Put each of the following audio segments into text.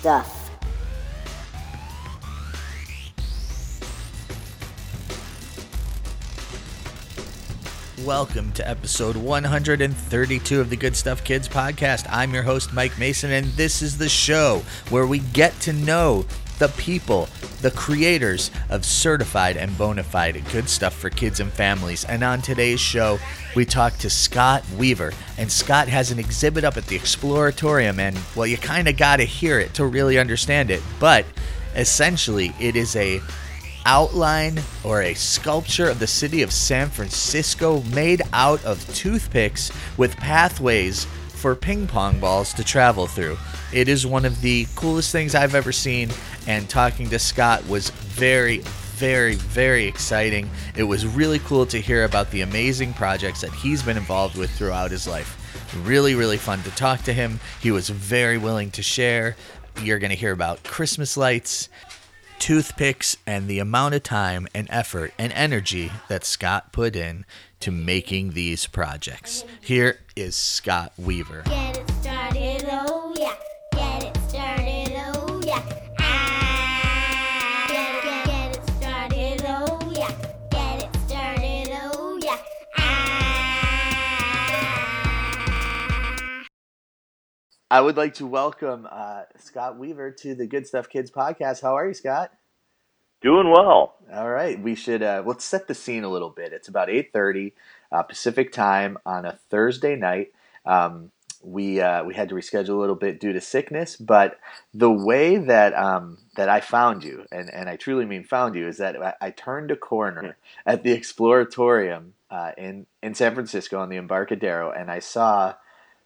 stuff. Welcome to episode 132 of the Good Stuff Kids podcast. I'm your host, Mike Mason, and this is the show where we get to know the people, the creators of certified and bona fide good stuff for kids and families. And on today's show, we talk to Scott Weaver. And Scott has an exhibit up at the Exploratorium, and well, you kind of got to hear it to really understand it. But essentially, it is a outline or a sculpture of the city of San Francisco made out of toothpicks with pathways for ping pong balls to travel through. It is one of the coolest things I've ever seen, and talking to Scott was very, very, very exciting. It was really cool to hear about the amazing projects that he's been involved with throughout his life. Really, really fun to talk to him. He was very willing to share. You're going to hear about Christmas lights, toothpicks, and the amount of time and effort and energy that Scott put in to making these projects. Here is Scott Weaver. Get I would like to welcome uh, Scott Weaver to the Good Stuff Kids podcast. How are you, Scott? Doing well. All right, we should uh, let's set the scene a little bit. It's about eight thirty uh, Pacific time on a Thursday night. Um, we uh, we had to reschedule a little bit due to sickness, but the way that um, that I found you, and, and I truly mean found you, is that I, I turned a corner at the Exploratorium uh, in in San Francisco on the Embarcadero, and I saw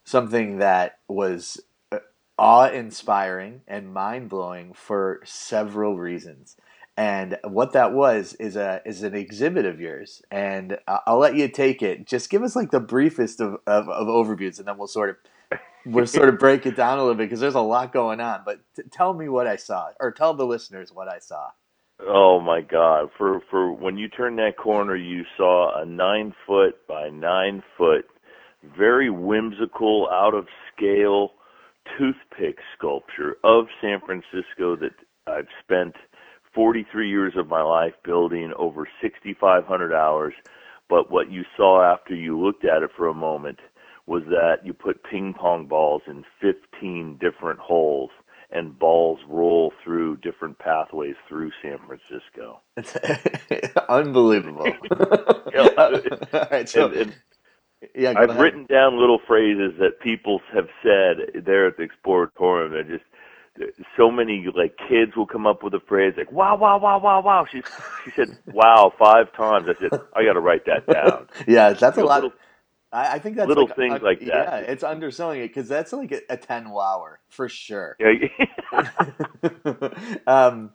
something that was uh, awe inspiring and mind blowing for several reasons. And what that was is a is an exhibit of yours, and I'll let you take it. Just give us like the briefest of, of, of overviews, and then we'll sort of we'll sort of break it down a little bit because there's a lot going on. But t- tell me what I saw, or tell the listeners what I saw. Oh my God! For for when you turned that corner, you saw a nine foot by nine foot, very whimsical, out of scale toothpick sculpture of San Francisco that I've spent 43 years of my life building over 6,500 hours. But what you saw after you looked at it for a moment was that you put ping pong balls in 15 different holes and balls roll through different pathways through San Francisco. It's unbelievable. Yeah. Right, so And, and yeah, I've ahead. written down little phrases that people have said there at the Exploratorium. They're just so many like kids will come up with a phrase like "wow, wow, wow, wow, wow." She she said "wow" five times. I said I got to write that down. yeah, that's a lot. little- I, I think that's little like things a- like that. Yeah, it's underselling it because that's like a, a ten wower for sure. Yeah. um,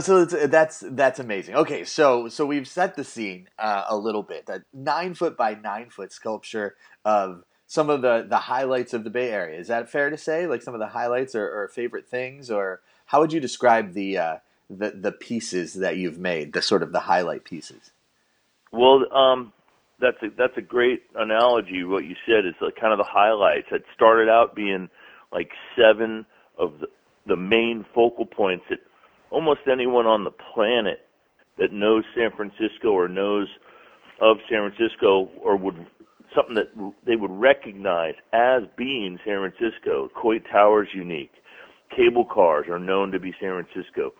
so it's, that's that's amazing. Okay, so so we've set the scene uh, a little bit. That nine foot by nine foot sculpture of some of the the highlights of the Bay Area. Is that fair to say? Like some of the highlights or, or favorite things, or how would you describe the uh, the the pieces that you've made? The sort of the highlight pieces. Well, um, that's a that's a great analogy. What you said is like kind of the highlights. It started out being like seven of the, the main focal points that almost anyone on the planet that knows San Francisco or knows of San Francisco or would something that they would recognize as being San Francisco. Coit Tower's unique. Cable cars are known to be San Francisco.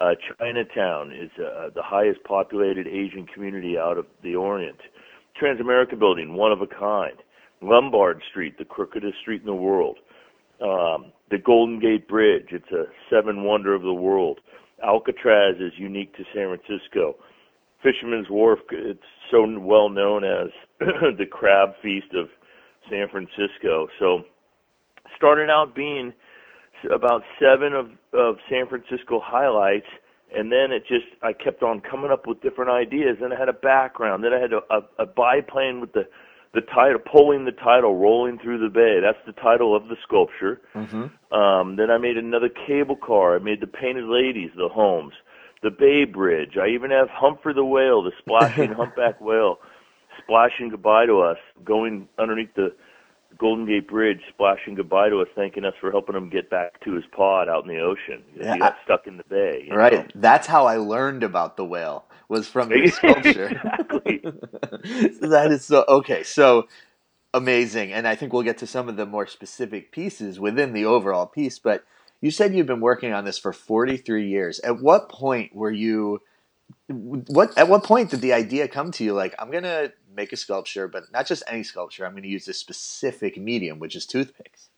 Uh, Chinatown is uh, the highest populated Asian community out of the Orient. Transamerica Building, one of a kind. Lombard Street, the crookedest street in the world. Um, the Golden Gate Bridge, it's a seven wonder of the world. Alcatraz is unique to San Francisco. Fisherman's Wharf, it's so well known as the crab feast of San Francisco. So, started out being about seven of, of San Francisco highlights, and then it just I kept on coming up with different ideas. Then I had a background. Then I had a, a, a biplane with the the title, pulling the title, rolling through the bay. That's the title of the sculpture. Mm-hmm. Um, then I made another cable car. I made the painted ladies, the homes, the Bay Bridge. I even have Humphrey the whale, the splashing humpback whale, splashing goodbye to us, going underneath the Golden Gate Bridge splashing goodbye to us, thanking us for helping him get back to his pod out in the ocean. Yeah, he got stuck in the bay. Right. know? That's how I learned about the whale was from your sculpture. Exactly. that is so okay. So amazing, and I think we'll get to some of the more specific pieces within the overall piece. But you said you've been working on this for 43 years. At what point were you? What at what point did the idea come to you? Like I'm gonna make a sculpture, but not just any sculpture. I'm gonna use this specific medium, which is toothpicks.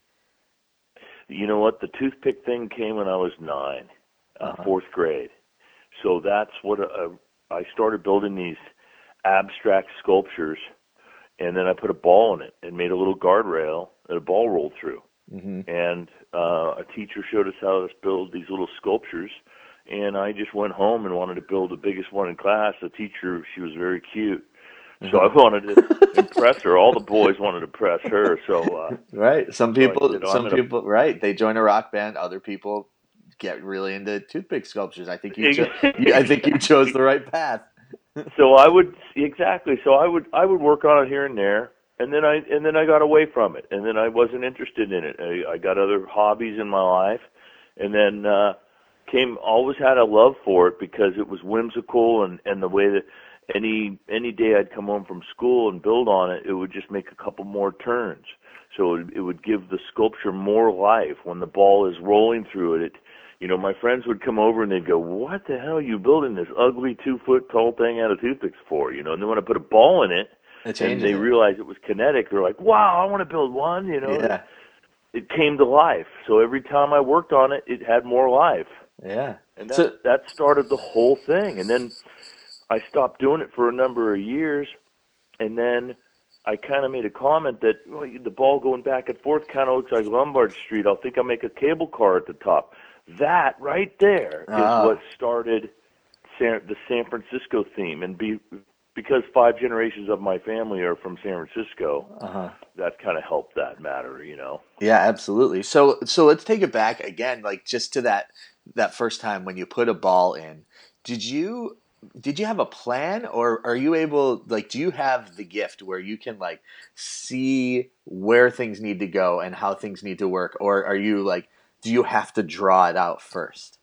You know what? The toothpick thing came when I was 9 uh, Uh-huh. fourth grade. So that's what uh, I started building these abstract sculptures, and then I put a ball in it and made a little guardrail that a ball rolled through. Mm-hmm. And uh, a teacher showed us how to build these little sculptures, and I just went home and wanted to build the biggest one in class. The teacher, she was very cute. So I wanted to impress her. All the boys wanted to impress her. So uh, Right. Some So people. said, "Oh, some people. Right. They join a rock band. Other people get really into toothpick sculptures. I think you. Cho- I think you chose the right path. so I would exactly. So I would I would work on it here and there, and then I and then I got away from it, and then I wasn't interested in it. I, I got other hobbies in my life, and then uh, came always had a love for it because it was whimsical and and the way that any any day I'd come home from school and build on it, it would just make a couple more turns. So it, it would give the sculpture more life when the ball is rolling through it. it you know, my friends would come over and they'd go, "What the hell are you building this ugly two foot tall thing out of toothpicks for?" You know, and then when I put a ball in it, and they it. realized it was kinetic, they're like, "Wow, I want to build one." You know, Yeah. it came to life. So every time I worked on it, it had more life, Yeah. and that So- that started the whole thing. And then I stopped doing it for a number of years, and then I kind of made a comment that well, the ball going back and forth kind of looks like Lombard Street. I'll think I'll make a cable car at the top. That right there is Ah. what started San, the San Francisco theme, and be because five generations of my family are from San Francisco, Uh huh. that kind of helped that matter, you know. Yeah, absolutely. So so let's take it back again, like just to that that first time when you put a ball in. Did you did you have a plan or are you able like do you have the gift where you can like see where things need to go and how things need to work or are you like do you have to draw it out first?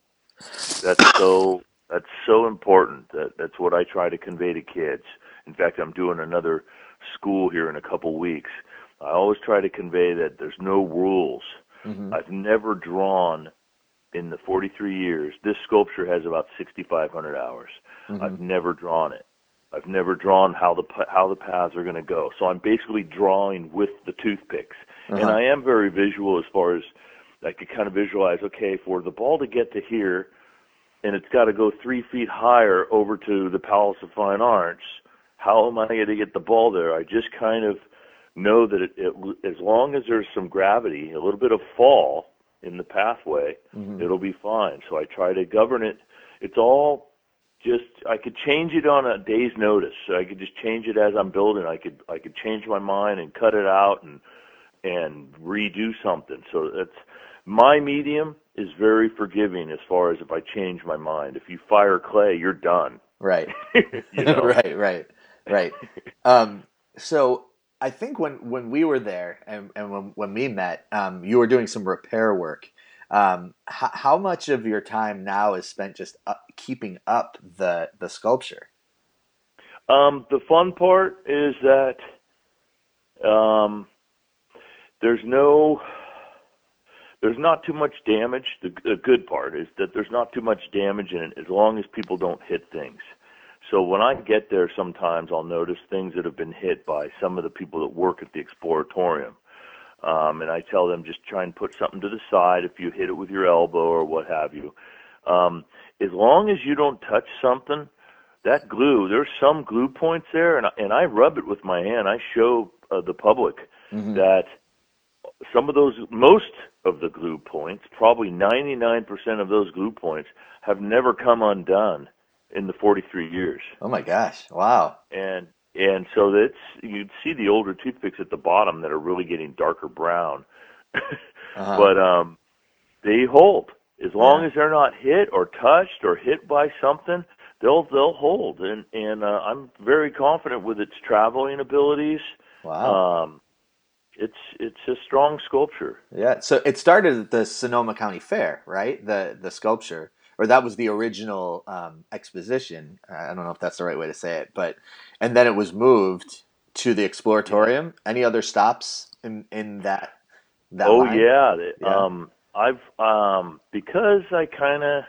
That's so that's so important. That that's what I try to convey to kids. In fact, I'm doing another school here in a couple weeks. I always try to convey that there's no rules. Mhm. I've never drawn in the 43 years. This sculpture has about 6,500 hours. Mhm. I've never drawn it. I've never drawn how the pa- how the paths are going to go. So I'm basically drawing with the toothpicks, and Uh-huh. I am very visual as far as I could kind of visualize. Okay, for the ball to get to here, and it's got to go three feet higher over to the Palace of Fine Arts. How am I going to get the ball there? I just kind of know that it, it, as long as there's some gravity, a little bit of fall in the pathway, Mhm. it'll be fine. So I try to govern it. It's all just I could change it on a day's notice. So I could just change it as I'm building. I could I could change my mind and cut it out and and redo something. So that's my medium is very forgiving as far as if I change my mind. If you fire clay, you're done. Right. you know? right, right, right. Um, so I think when, when we were there and, and when, when we met, um, you were doing some repair work. Um, how, how much of your time now is spent just up, keeping up the the sculpture? Um, the fun part is that um, there's no, there's not too much damage. The, the good part is that there's not too much damage in it as long as people don't hit things. So when I get there, sometimes I'll notice things that have been hit by some of the people that work at the exploratorium. Um, and I tell them just try and put something to the side if you hit it with your elbow or what have you. Um, as long as you don't touch something, that glue, there's some glue points there, and I, and I rub it with my hand. I show uh, the public Mhm. that some of those, most of the glue points, probably 99% of those glue points, have never come undone in the 43 years. Oh my gosh! Wow. And and so that's you'd see the older toothpicks at the bottom that are really getting darker brown, Uh-huh. but um, they hold as long Yeah. as they're not hit or touched or hit by something. They'll they'll hold, and and uh, I'm very confident with its traveling abilities. wow. Um, it's it's a strong sculpture. Yeah. So it started at the Sonoma County Fair, right? The the sculpture, or that was the original um, exposition. I don't know if that's the right way to say it, but and then it was moved to the Exploratorium. Any other stops in in that? that oh line? yeah. Yeah. Um, I've um, because I kind of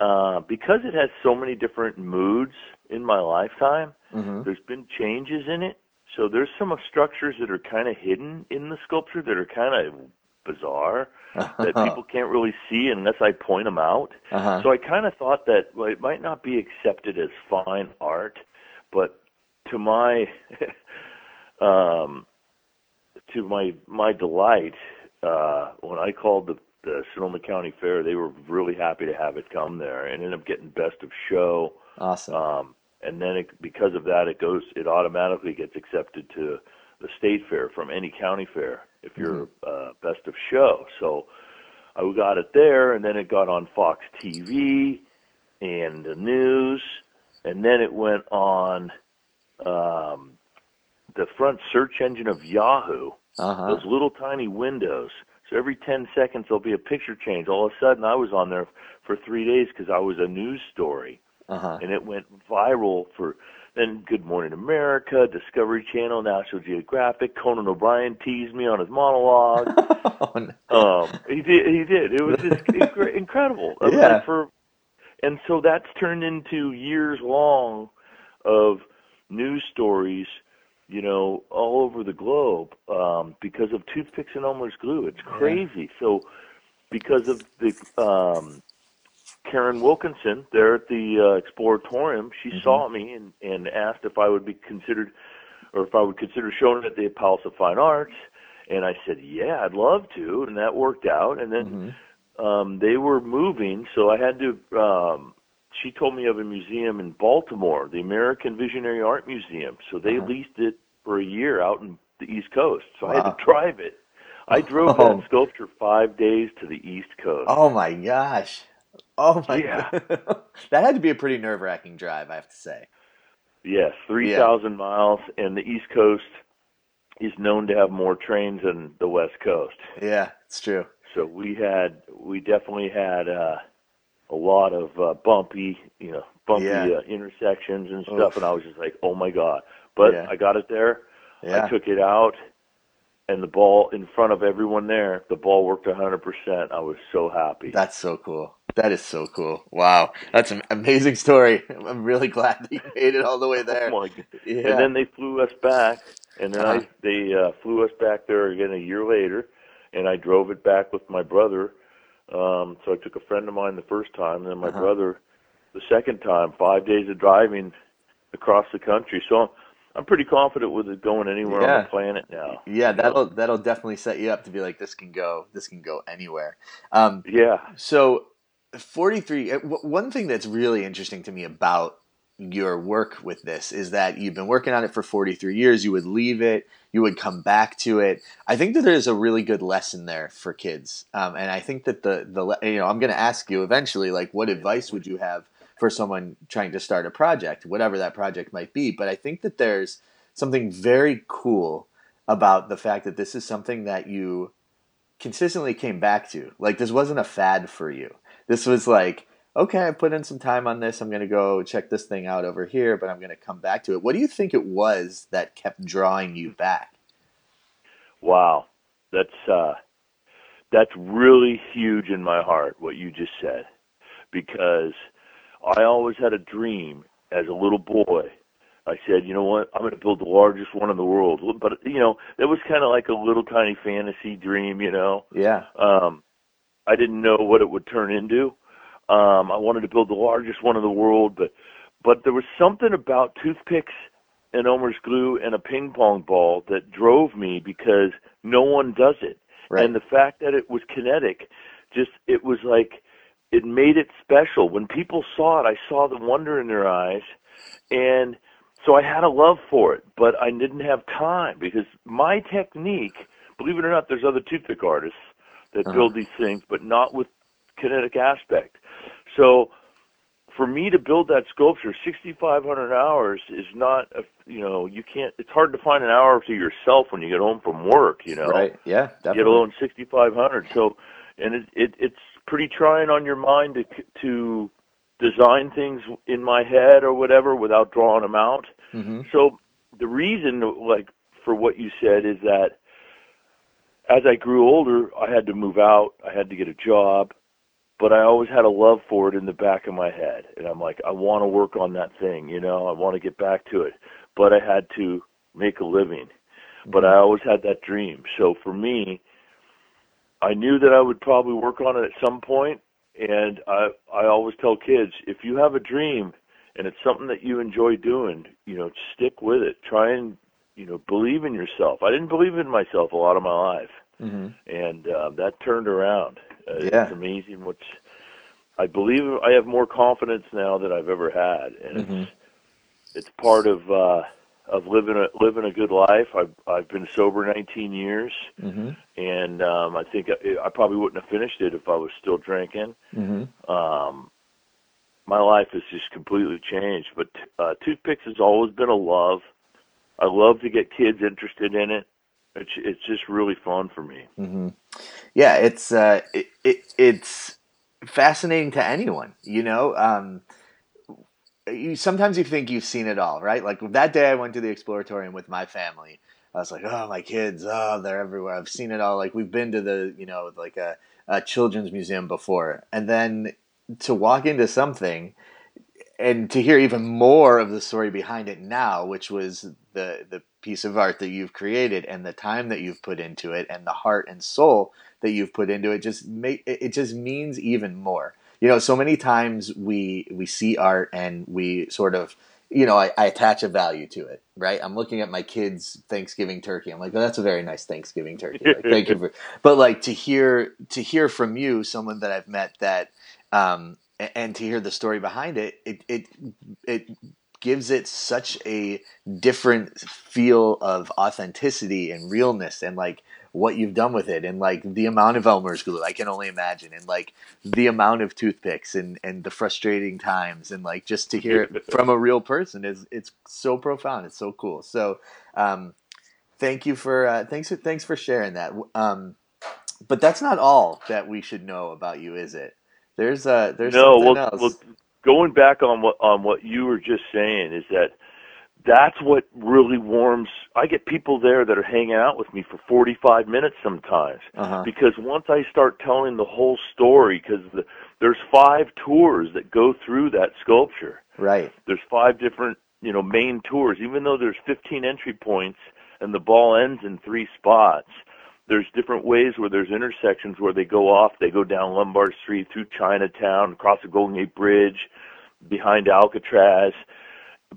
uh, because it has so many different moods in my lifetime. Mhm. There's been changes in it. So there's some structures that are kind of hidden in the sculpture that are kind of bizarre that people can't really see unless I point them out. Uh-huh. So I kind of thought that well, it might not be accepted as fine art, but to my um, to my my delight, uh, when I called the, the Sonoma County Fair, they were really happy to have it come there, and ended up getting best of show. awesome. Um, and then it, because of that, it goes, it automatically gets accepted to the state fair from any county fair if you're uh, best of show. So I got it there, and then it got on Fox TV and the news, and then it went on um, the front search engine of Yahoo uh-huh. those little tiny windows. So every 10 seconds there'll be a picture change. All of a sudden I was on there for three days because I was a news story, Uh-huh. and it went viral for then Good Morning America, Discovery Channel, National Geographic. Conan O'Brien teased me on his monologue. Oh, no. um, he did. He did. It was just incre- incredible. I mean, Yeah. For, and so that's turned into years long of news stories, you know, all over the globe um, because of toothpicks and Elmer's glue. It's crazy. So because of the um, Karen Wilkinson there at the uh, Exploratorium, she saw me and, and asked if I would be considered, or if I would consider showing it at the Palace of Fine Arts. And I said, yeah, I'd love to, and that worked out. And then um, they were moving, so I had to. Um, she told me of a museum in Baltimore, the American Visionary Art Museum. So they leased it for a year out in the East Coast. So I had to drive it. I drove Oh. that sculpture five days to the East Coast. Oh my gosh. Oh my Yeah. that had to be a pretty nerve wracking drive, I have to say. Yes, 3,000 miles, and the East Coast is known to have more trains than the West Coast. Yeah, it's true. So we had, we definitely had uh, a lot of uh, bumpy, you know, bumpy Yeah. uh, intersections and stuff, Oof. and I was just like, oh my god! But Yeah. I got it there. Yeah. I took it out, and the ball in front of everyone there, the ball worked 100%. I was so happy. That's so cool. That is so cool. Wow. That's an amazing story. I'm really glad that you made it all the way there. Oh my God. Yeah. And then they flew us back, and then Uh-huh. I they uh, flew us back there again a year later, and I drove it back with my brother. Um, so I took a friend of mine the first time, and then my Uh-huh. brother the second time. Five days of driving across the country. So I'm, I'm pretty confident with it going anywhere on the planet now. yeah, that'll that'll definitely set you up to be like this can go this can go anywhere. Um, Yeah. So, 43, uh, one thing that's really interesting to me about your work with this is that you've been working on it for 43 years. You would leave it, you would come back to it. I think that there's a really good lesson there for kids. Um, and I think that the, the, you know, I'm going to ask you eventually, like, what advice would you have for someone trying to start a project, whatever that project might be? But I think that there's something very cool about the fact that this is something that you consistently came back to. Like this wasn't a fad for you. This was like, okay, I put in some time on this. I'm going to go check this thing out over here, but I'm going to come back to it. What do you think it was that kept drawing you back? Wow, that's uh, that's really huge in my heart what you just said, because I always had a dream as a little boy. I said, you know what, I'm going to build the largest one in the world. But you know, it was kind of like a little tiny fantasy dream, you know. Yeah. Um, I didn't know what it would turn into. Um, I wanted to build the largest one in the world, but but there was something about toothpicks and Elmer's glue and a ping pong ball that drove me because no one does it. Right. And the fact that it was kinetic, just it was like it made it special. When people saw it, I saw the wonder in their eyes, and so I had a love for it, but I didn't have time because my technique, believe it or not, there's other toothpick artists that Uh-huh. build these things, but not with kinetic aspect. So for me to build that sculpture, 6,500 hours is not, a, you know, you can't. It's hard to find an hour to yourself when you get home from work. You know, Right. Yeah. Get Definitely. alone 6,500. So, and it, it it's pretty trying on your mind to to design things in my head or whatever without drawing them out. hmm So the reason, like for what you said, is that as I grew older, I had to move out. I had to get a job, but I always had a love for it in the back of my head, and I'm like, I want to work on that thing. You know, I want to get back to it, but I had to make a living. But I mm-hmm. always had that dream. So for me, I knew that I would probably work on it at some point. point, and I I always tell kids if you have a dream and it's something that you enjoy doing, you know, stick with it. Try and you know believe in yourself. I didn't believe in myself a lot of my life, hmm and uh, that turned around. Uh, Yeah. It's amazing what's. I believe I have more confidence now than I've ever had, and Mhm. it's it's part of uh, of living a living a good life. I've I've been sober 19 years, hmm and um, I think I, I probably wouldn't have finished it if I was still drinking hmm um my life has just completely changed but uh toothpicks has always been a love i love to get kids interested in it it's it's just really fun for me hmm Yeah, it's uh, it, it it's fascinating to anyone. You know, um, you sometimes you think you've seen it all, right? Like that day I went to the exploratorium with my family. I was like, oh, my kids, oh, they're everywhere. I've seen it all. Like we've been to the, you know, like a, a children's museum before, and then to walk into something and to hear even more of the story behind it now, which was the the piece of art that you've created and the time that you've put into it and the heart and soul that you've put into it, just make it just means even more. You know, so many times we we see art and we sort of you know, I, I attach a value to it, right? I'm looking at my kids' Thanksgiving turkey. I'm like, oh, that's a very nice Thanksgiving turkey. Like, thank you for, but like to hear to hear from you, someone that I've met that, um, and to hear the story behind it, it it it gives it such a different feel of authenticity and realness and like what you've done with it and like the amount of Elmer's glue I can only imagine and like the amount of toothpicks and and the frustrating times and like just to hear it from a real person is it's so profound it's so cool. So um thank you for uh, thanks thanks for sharing that. Um but that's not all that we should know about you is it there's uh there's no something well, else well going back on what on what you were just saying is that that's what really warms i get people there that are hanging out with me for 45 minutes sometimes uh-huh because once I start telling the whole story, because the, there's five tours that go through that sculpture. right There's five different, you know, main tours. Even though there's 15 entry points and the ball ends in three spots, there's different ways where there's intersections where they go off. They go down Lombard Street through Chinatown, across the Golden Gate Bridge, behind Alcatraz.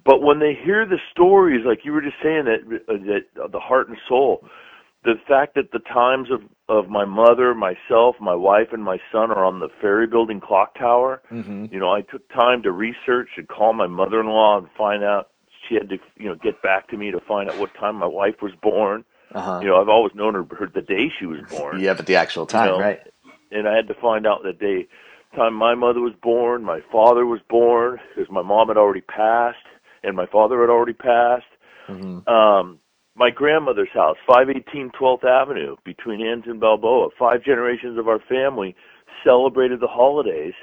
But when they hear the stories, like you were just saying, that that the heart and soul, the fact that the times of of my mother, myself, my wife, and my son are on the ferry building clock tower. mm-hmm You know, I took time to research and call my mother-in-law and find out. She had to, you know, get back to me to find out what time my wife was born. Uh-huh You know, I've always known her, her the day she was born yeah but the actual time know, right and I had to find out the day time my mother was born, my father was born, because my mom had already passed, and my father had already passed. mm-hmm Um, my grandmother's house, 518 12th Avenue, between Anza and Balboa. Five generations of our family celebrated the holidays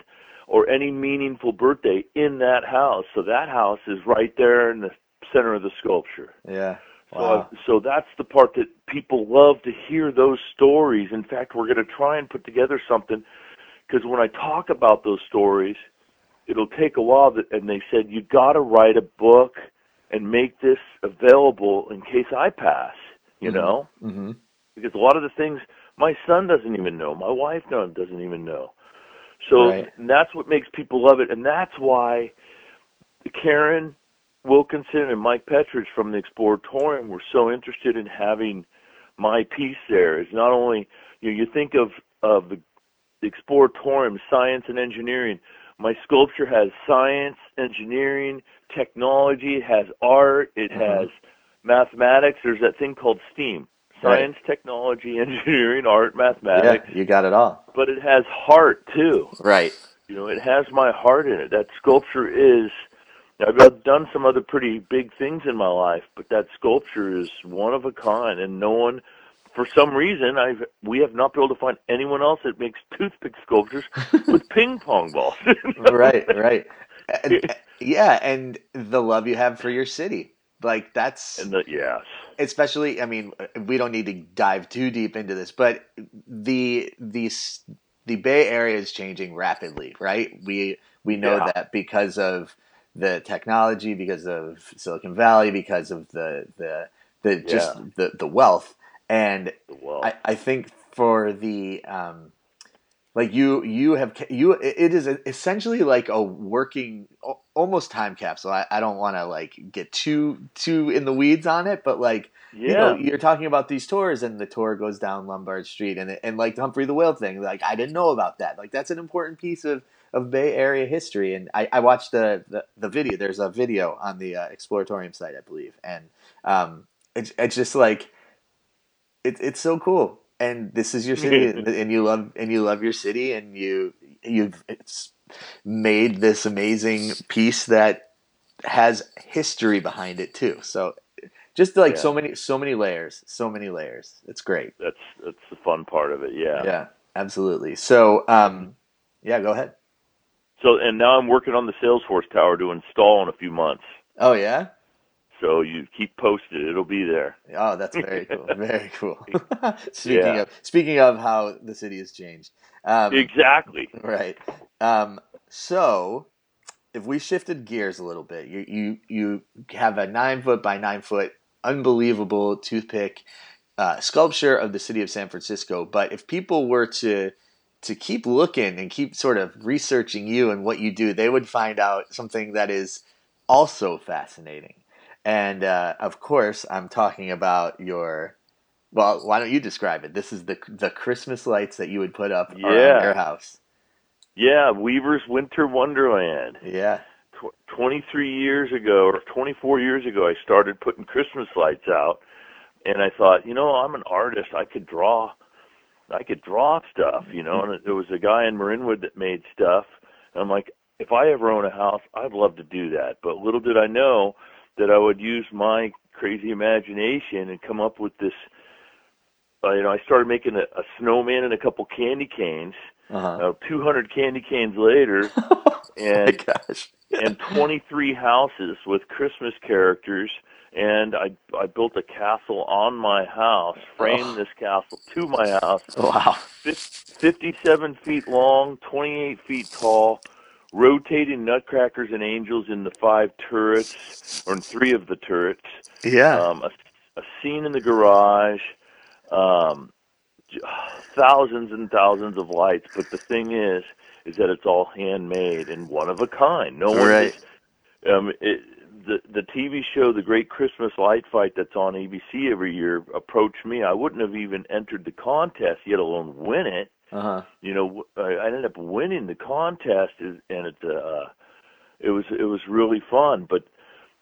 or any meaningful birthday in that house. So that house is right there in the center of the sculpture. yeah So, wow so that's the part that people love to hear those stories. In fact, we're going to try and put together something because when I talk about those stories, it'll take a while. That, and they said you got to write a book and make this available in case I pass. You Mhm. know, mm-hmm because a lot of the things my son doesn't even know, my wife doesn't even know. So Right. and that's what makes people love it, and that's why Karen Wilkinson and Mike Petrich from the Exploratorium were so interested in having my piece there. Is not only you know you think of of the, the Exploratorium, science and engineering. My sculpture has science, engineering, technology. It has art. It Mhm. has mathematics. There's that thing called STEAM: Right. science, technology, engineering, art, mathematics. yeah you got it all But it has heart too. right You know, it has my heart in it. That sculpture is. I've done some other pretty big things in my life, but that sculpture is one of a kind, and no one, for some reason, I've we have not been able to find anyone else that makes toothpick sculptures with ping pong balls. right, right. And- yeah, and the love you have for your city. Like that's And the, yes, especially i mean we don't need to dive too deep into this but the the the bay area is changing rapidly right we we know Yeah. that because of the technology because of silicon valley because of the the the just the the wealth and well, I, I think for the um, like you you have you it is essentially like a working almost time capsule. I, I don't want to like get too too in the weeds on it, but like yeah, you know you're talking about these tours and the tour goes down Lombard Street and and like the Humphrey the Whale thing. Like I didn't know about that. Like that's an important piece of of Bay Area history. And I, I watched the, the the video. There's a video on the uh, Exploratorium site, I believe, and um, it's it's just like it's it's so cool. And this is your city, and you love and you love your city, and you you've it's made this amazing piece that has history behind it too. So just like Yeah. so many so many layers, so many layers. It's great. that's that's the fun part of it. Yeah. Yeah, absolutely. So um, yeah, go ahead. So and now I'm working on the Salesforce tower to install in a few months. Oh yeah. So you keep posted; it'll be there. Oh, that's very cool. Very cool. speaking Yeah. of speaking of how the city has changed. Um, Exactly. Right. Um, so, if we shifted gears a little bit, you you you have a nine foot by nine foot unbelievable toothpick uh, sculpture of the city of San Francisco. But if people were to to keep looking and keep sort of researching you and what you do, they would find out something that is also fascinating. And uh, of course, I'm talking about your. Well, why don't you describe it? This is the the Christmas lights that you would put up Yeah. around your house. Yeah, Weaver's Winter Wonderland. Yeah. Tw 23 years ago or 24 years ago, I started putting Christmas lights out, and I thought, you know, I'm an artist. I could draw. I could draw stuff, you know. And there was a guy in Marinwood that made stuff. And I'm like, if I ever own a house, I'd love to do that. But little did I know that I would use my crazy imagination and come up with this. Uh, you know, I started making a, a snowman and a couple candy canes. Uh-huh. Uh, 200 candy canes later, oh my and gosh. and 23 houses with Christmas characters. And I I built a castle on my house, framed Oh. this castle to my house, Wow. fif- 57 feet long, 28 feet tall, rotating nutcrackers and angels in the five turrets, or in three of the turrets, Yeah. um, a, a scene in the garage, um, thousands and thousands of lights. But the thing is, is that it's all handmade and one of a kind. No one Right. just, um, it, the the TV show, The Great Christmas Light Fight, that's on ABC every year, approached me. I wouldn't have even entered the contest, yet alone win it. Uh-huh. You know, I I ended up winning the contest, and it uh, it was it was really fun. But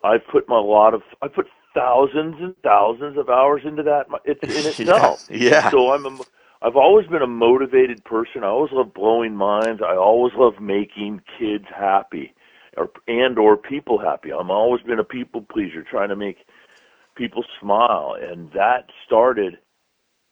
I put my lot of I put thousands and thousands of hours into that. It's in itself. Yeah. So I'm a, I've always been a motivated person. I always love blowing minds. I always love making kids happy, or and or people happy. I'm always been a people pleaser, trying to make people smile, and that started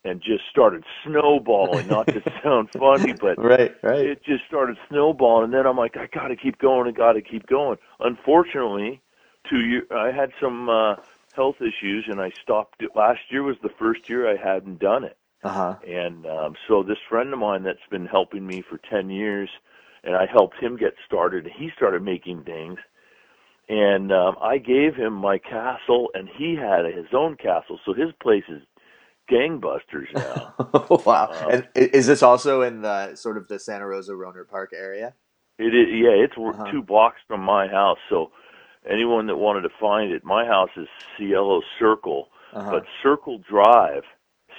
and just started snowballing. Not to sound funny, but Right, right. it just started snowballing, and then I'm like, I got to keep going. I got to keep going. Unfortunately, two year I had some uh, health issues, and I stopped. It. Last year was the first year I hadn't done it, Uh-huh. and um, so this friend of mine that's been helping me for ten years, and I helped him get started. And he started making things, and um, I gave him my castle, and he had his own castle. So his place is gangbusters now. wow. Uh, and is this also in the sort of the Santa Rosa Rohnert Park area? It is, yeah, it's Uh-huh. two blocks from my house. So anyone that wanted to find it, my house is Cielo Circle, Uh-huh. but Circle Drive,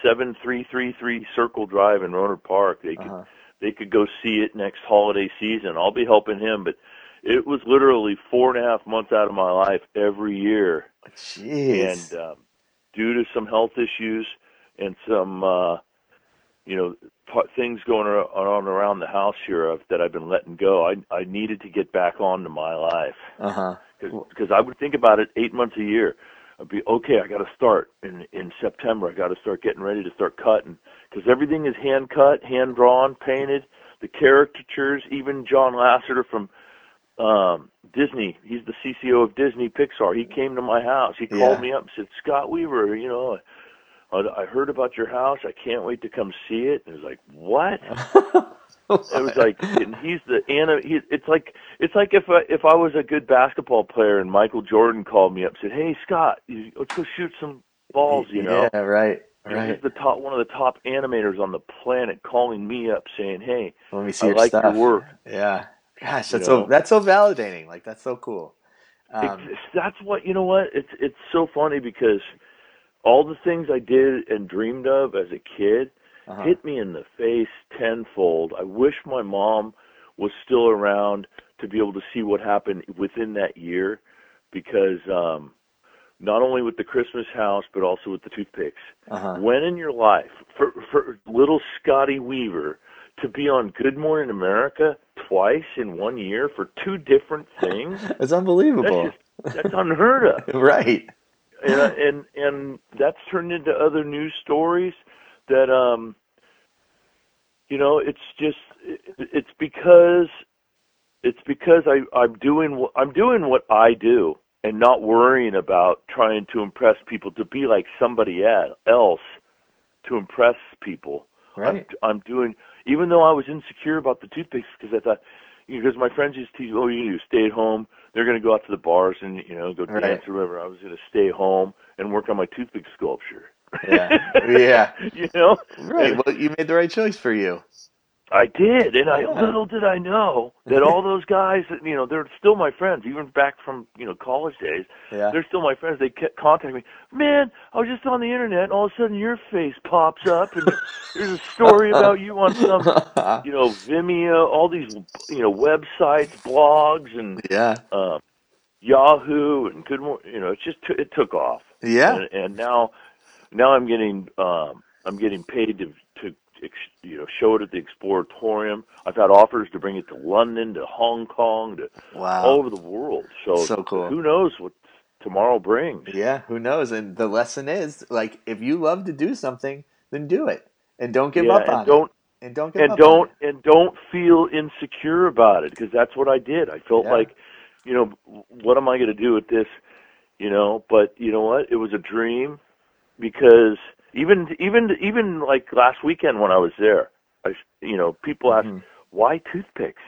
seven three three three Circle Drive in Rohnert Park. They could Uh-huh. They could go see it next holiday season. I'll be helping him, but it was literally four and a half months out of my life every year, Jeez. and um, due to some health issues and some uh, you know, pa- things going on around the house here of, that I've been letting go. I I needed to get back onto my life Uh huh. because I would think about it eight months a year. I'd be okay. I got to start in in September. I got to start getting ready to start cutting because everything is hand cut, hand drawn, painted. The caricatures, even John Lasseter from um Disney, he's the CCO of Disney Pixar. He came to my house. He Yeah. called me up and said, "Scott Weaver, you know, I, I heard about your house. I can't wait to come see it." And it was like, "What?" It was like, and he's the Anna. He, it's like it's like if I, if I was a good basketball player and Michael Jordan called me up and said, "Hey Scott, you, let's go shoot some balls," you know. Yeah. Right. You Right. He's the top one of the top animators on the planet, calling me up saying, "Hey, Let me see I your like stuff. your work." Yeah. Gosh, You that's so know? that's so validating. Like that's so cool. Um, that's what you know. What it's it's so funny because all the things I did and dreamed of as a kid uh-huh. hit me in the face tenfold. I wish my mom was still around to be able to see what happened within that year because um not only with the Christmas house but also with the toothpicks. Uh-huh. When in your life for for little Scotty Weaver to be on Good Morning America twice in one year for two different things, It's that's unbelievable. just that's unheard of right. And uh, and and that's turned into other news stories that um you know it's just it, it's because it's because I I'm doing what I'm doing what I do and not worrying about trying to impress people to be like somebody else to impress people. Right. I'm I'm doing even though I was insecure about the toothpicks because I thought because my friends used to teach, oh, you do stay at home. They're going to go out to the bars and you know go Right. dance or whatever. I was going to stay home and work on my toothpick sculpture. Yeah. Yeah. you know, Right. Well, you made the right choice for you. I did, and I Yeah. little did I know that all those guys, that you know, they're still my friends, even back from you know college days. Yeah. They're still my friends. They kept contacting me. Man, I was just on the internet, and all of a sudden your face pops up, and there's a story about you on some, you know, Vimeo, all these, you know, websites, blogs, and yeah. um, Yahoo, and good, Mor- you know, it just t- it took off. Yeah. And, and now, now I'm getting, um, I'm getting paid to you know show it at the Exploratorium. I've had offers to bring it to London, to Hong Kong, to Wow. all over the world. So, So cool. Who knows what tomorrow brings? Yeah, who knows? And the lesson is like if you love to do something, then do it. And don't give Yeah, up on don't it. And don't give and up don't it. and don't feel insecure about it because that's what I did. I felt Yeah. like, you know, what am I going to do with this? You know, but you know what? It was a dream because even even even like last weekend when I was there, I you know people ask Mhm. why toothpicks,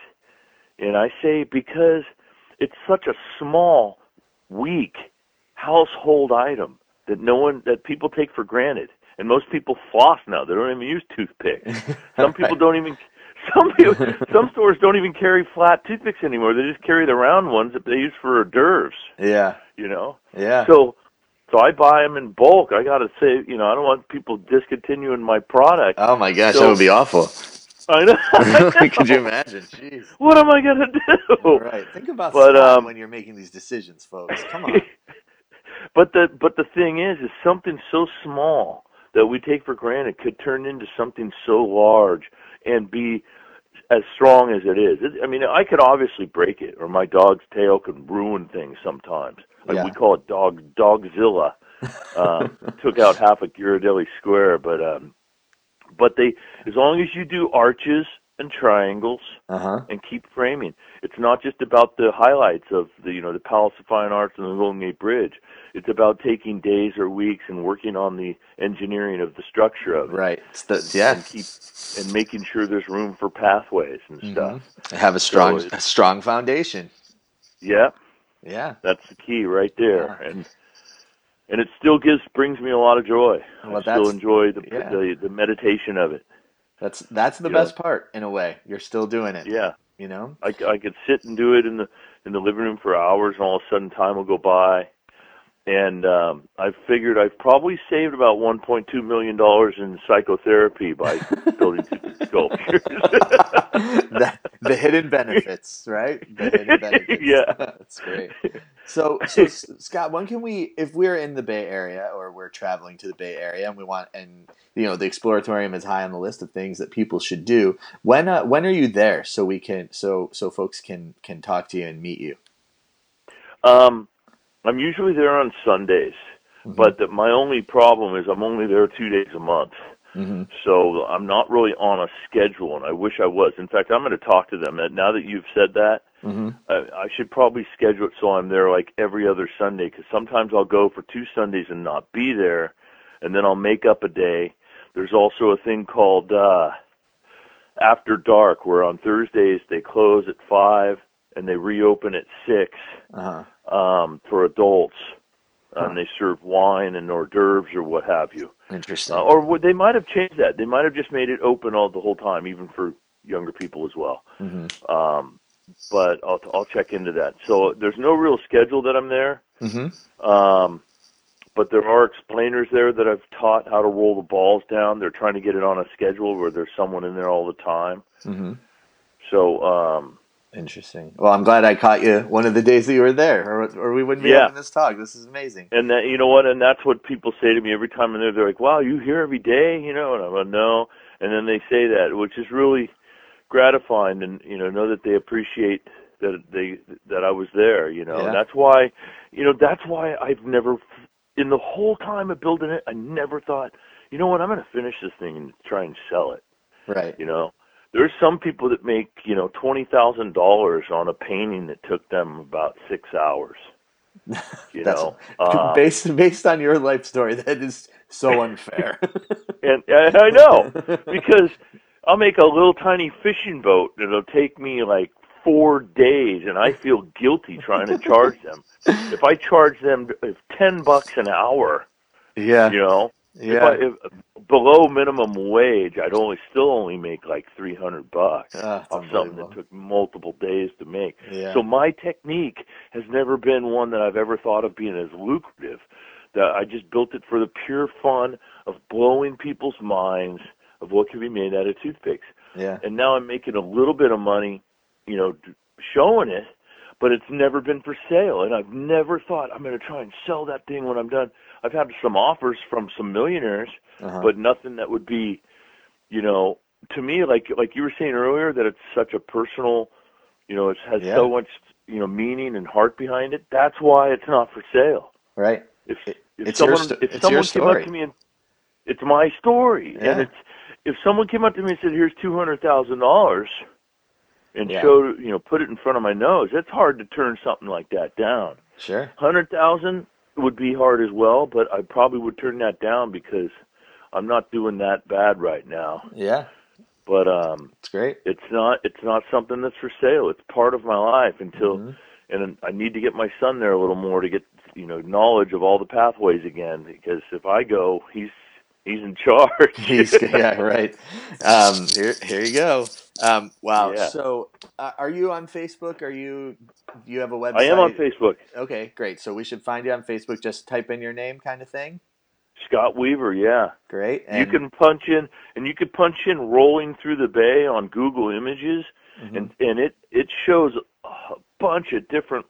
and I say because it's such a small, weak household item that no one that people take for granted. And most people floss now. They don't even use toothpicks. Some people don't even. Some people, some stores don't even carry flat toothpicks anymore. They just carry the round ones that they use for hors d'oeuvres. Yeah. You know. Yeah. So, so I buy them in bulk. I got to say, you know, I don't want people discontinuing my product. oh my gosh, So- that would be awful. I know. Could you imagine? Jeez. What am I gonna do? Right. Think about But, um, when you're making these decisions, folks. Come on. but the but the thing is, is something so small that we take for granted could turn into something so large and be as strong as it is. It, I mean, I could obviously break it, or my dog's tail could ruin things sometimes. Like Yeah. we call it dog dogzilla. Um, took out half of Ghirardelli Square, but um, but they as long as you do arches and triangles Uh huh. and keep framing. It's not just about the highlights of the you know the Palace of Fine Arts and the Golden Gate Bridge. It's about taking days or weeks and working on the engineering of the structure of it. Right. It's the, yeah. And keep and making sure there's room for pathways and stuff. Have a strong, So a strong foundation. Yeah, Yeah. that's the key right there. And and it still gives brings me a lot of joy. Well, I still enjoy the, yeah. the the meditation of it. That's that's the Yeah. best part in a way. You're still doing it. Yeah. You know. I, I could sit and do it in the in the living room for hours, and all of a sudden time will go by. And um, I figured I've probably saved about 1.2 million dollars in psychotherapy by building sculptures. the, the hidden benefits, right? The hidden benefits. Yeah. That's great. So, so S- Scott, when can we, if we're in the Bay Area or we're traveling to the Bay Area and we want, and you know, the Exploratorium is high on the list of things that people should do. When, uh, when are you there so we can, so so folks can can talk to you and meet you? Um, I'm usually there on Sundays, Mhm. but the, my only problem is I'm only there two days a month. Mm-hmm. So I'm not really on a schedule, and I wish I was. In fact, I'm going to talk to them. And Now that you've said that, Mm-hmm. I, I should probably schedule it so I'm there like every other Sunday. Because sometimes I'll go for two Sundays and not be there, and then I'll make up a day. There's also a thing called uh, After Dark, where on Thursdays they close at five and they reopen at six Uh-huh. Um, for adults, Huh. and they serve wine and hors d'oeuvres or what have you. Interesting. Uh, or they might have changed that. They might have just made it open all the whole time, even for younger people as well. mm-hmm. Um, but I'll I'll check into that. So there's no real schedule that I'm there. Mm-hmm. Um, but there are explainers there that I've taught how to roll the balls down. They're trying to get it on a schedule where there's someone in there all the time. Mm-hmm. So um, Interesting. Well, I'm glad I caught you one of the days that you were there, or, or we wouldn't be Yeah. having this talk. This is amazing. And that you know what, and that's what people say to me every time I'm there. They're like, "Wow, you here every day?" You know, and I'm like, "No." And then they say that, which is really gratifying, and you know, know that they appreciate that they that I was there. You know, Yeah. and that's why, you know, that's why I've never, in the whole time of building it, I never thought, you know what, I'm going to finish this thing and try and sell it. Right. You know, there's some people that make you know twenty thousand dollars on a painting that took them about six hours. You know, uh, based based on your life story, that is so unfair. and, and I know because I'll make a little tiny fishing boat that'll take me like four days, and I feel guilty trying to charge them. If I charge them if ten bucks an hour, yeah. you know, Yeah. if I, if, below minimum wage, I'd only still only make like three hundred bucks Ah, off something that took multiple days to make. Yeah. So my technique has never been one that I've ever thought of being as lucrative. That I just built it for the pure fun of blowing people's minds of what can be made out of toothpicks. yeah. And now I'm making a little bit of money, you know, d- showing it, but it's never been for sale. And I've never thought I'm going to try and sell that thing when I'm done. I've had some offers from some millionaires, Uh-huh. but nothing that would be, you know, to me like like you were saying earlier that it's such a personal, you know, it has Yeah. so much you know meaning and heart behind it. That's why it's not for sale. right. If It- if it's someone sto- if it's someone came up to me and it's my story, Yeah. and it's if someone came up to me and said, "Here's two hundred thousand dollars," and Yeah. showed you know put it in front of my nose, it's hard to turn something like that down. Sure. Hundred thousand would be hard as well, but I probably would turn that down because I'm not doing that bad right now. Yeah. But um, It's great. it's not it's not something that's for sale. It's part of my life until Mhm. and I need to get my son there a little more to get you know knowledge of all the pathways again because if I go, he's he's in charge. He's, yeah, right. Um, here, here you go. Um, wow. Yeah. So, uh, are you on Facebook? Are you? Do you have a website? I am on Facebook. Okay, great. So we should find you on Facebook. Just type in your name, kind of thing. Scott Weaver, yeah. Great. you can punch in and you could punch in rolling through the bay on Google Images Mhm. and and it it shows a bunch of different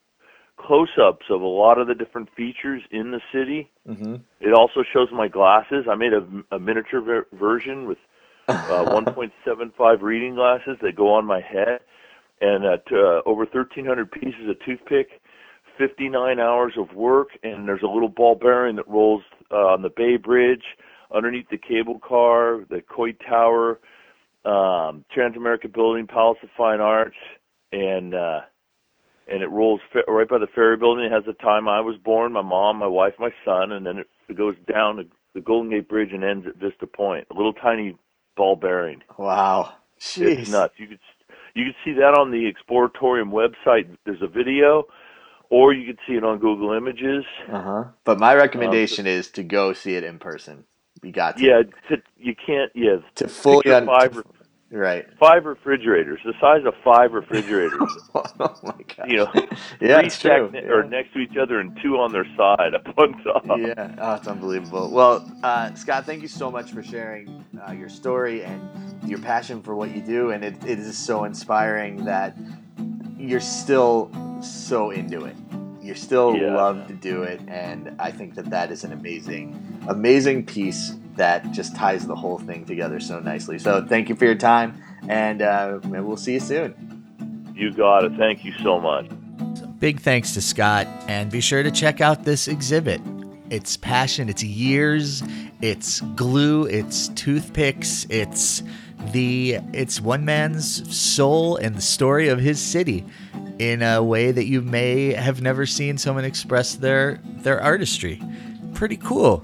close-ups of a lot of the different features in the city. Mhm. It also shows my glasses. I made a, a miniature ver- version with uh, 1.75 reading glasses that go on my head, and at uh, over 1,300 pieces of toothpick, 59 hours of work, and there's a little ball bearing that rolls uh, on the Bay Bridge, underneath the cable car, the Coit Tower, um, Transamerica Building, Palace of Fine Arts, and uh, and it rolls right by the ferry building. It has the time I was born, my mom, my wife, my son, and then it, goes down the, the Golden Gate Bridge and ends at Vista Point. A little tiny ball bearing. Wow. Jeez. It's nuts. You could you could see that on the Exploratorium website. There's a video, or you could see it on Google Images. Uh huh. But my recommendation is to go see it in person. You got to. Yeah, to, you can't. Yeah, To fully un- five to- right. five refrigerators, the size of five refrigerators. oh my god. you know, yeah, three it's true. ne- or next to each other and two on their side up on top. yeah, oh, it's unbelievable. Well, uh, Scott, thank you so much for sharing uh, your story and your passion for what you do. And it, it is so inspiring that you're still so into it. you still Yeah. love to do it, and I think that that is an amazing, amazing piece that just ties the whole thing together so nicely. So thank you for your time, and uh, we'll see you soon. You got it. Thank you so much. Big thanks to Scott, and be sure to check out this exhibit. It's passion, it's years, it's glue, it's toothpicks, it's the it's one man's soul and the story of his city in a way that you may have never seen someone express their their artistry. Pretty cool.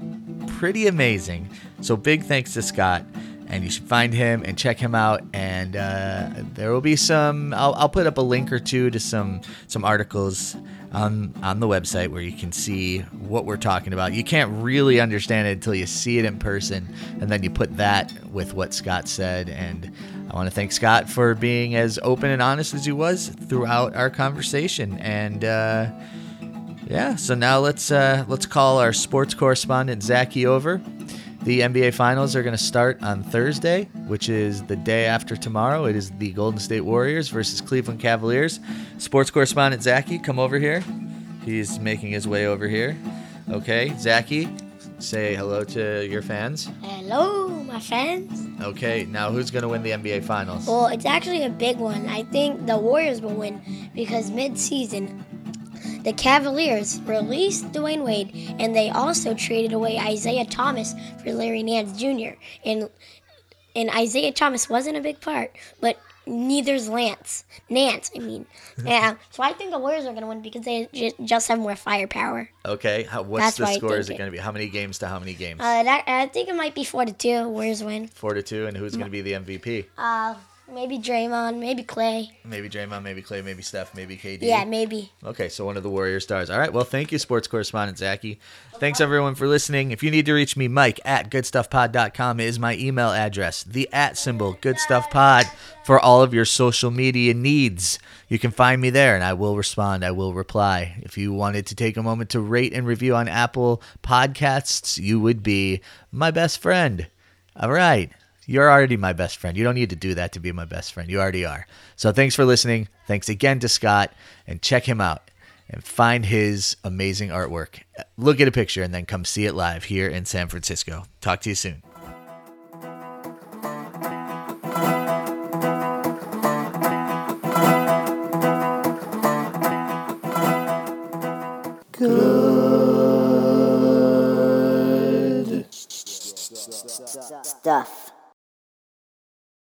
Pretty amazing. So big thanks to Scott and you should find him and check him out. And uh, there will be some. I'll, I'll put up a link or two to some some articles on on the website where you can see what we're talking about. You can't really understand it until you see it in person, and then you put that with what Scott said. And I want to thank Scott for being as open and honest as he was throughout our conversation. And uh, yeah, so now let's uh, let's call our sports correspondent Zachy over. The NBA Finals are going to start on Thursday, which is the day after tomorrow. It is the Golden State Warriors versus Cleveland Cavaliers. Sports correspondent Zachy, come over here. He's making his way over here. Okay, Zachy, say hello to your fans. Hello, my fans. Okay, now who's going to win the NBA Finals? Well, it's actually a big one. I think the Warriors will win because mid-season, the Cavaliers released Dwyane Wade, and they also traded away Isaiah Thomas for Larry Nance Jr. and and Isaiah Thomas wasn't a big part, but neither's Lance. Nance, I mean. Yeah. So I think the Warriors are going to win because they ju- just have more firepower. Okay, how, what's That's the score? Is it it- going to be? How many games to how many games? Uh, that, I think it might be four to two. Warriors win. Four to two, and who's going to be the MVP? Uh, maybe Draymond, maybe Klay. Maybe Draymond, maybe Klay, maybe Steph, maybe KD. Yeah, maybe. Okay, so one of the Warrior stars. All right, well, thank you, sports correspondent Zachy. Thanks, everyone, for listening. If you need to reach me, Mike at goodstuffpod.com is my email address. The at symbol, goodstuffpod, for all of your social media needs. You can find me there, and I will respond. I will reply. If you wanted to take a moment to rate and review on Apple Podcasts, you would be my best friend. All right. You're already my best friend. You don't need to do that to be my best friend. You already are. So thanks for listening. Thanks again to Scott and check him out and find his amazing artwork. Look at a picture and then come see it live here in San Francisco. Talk to you soon. Good stuff.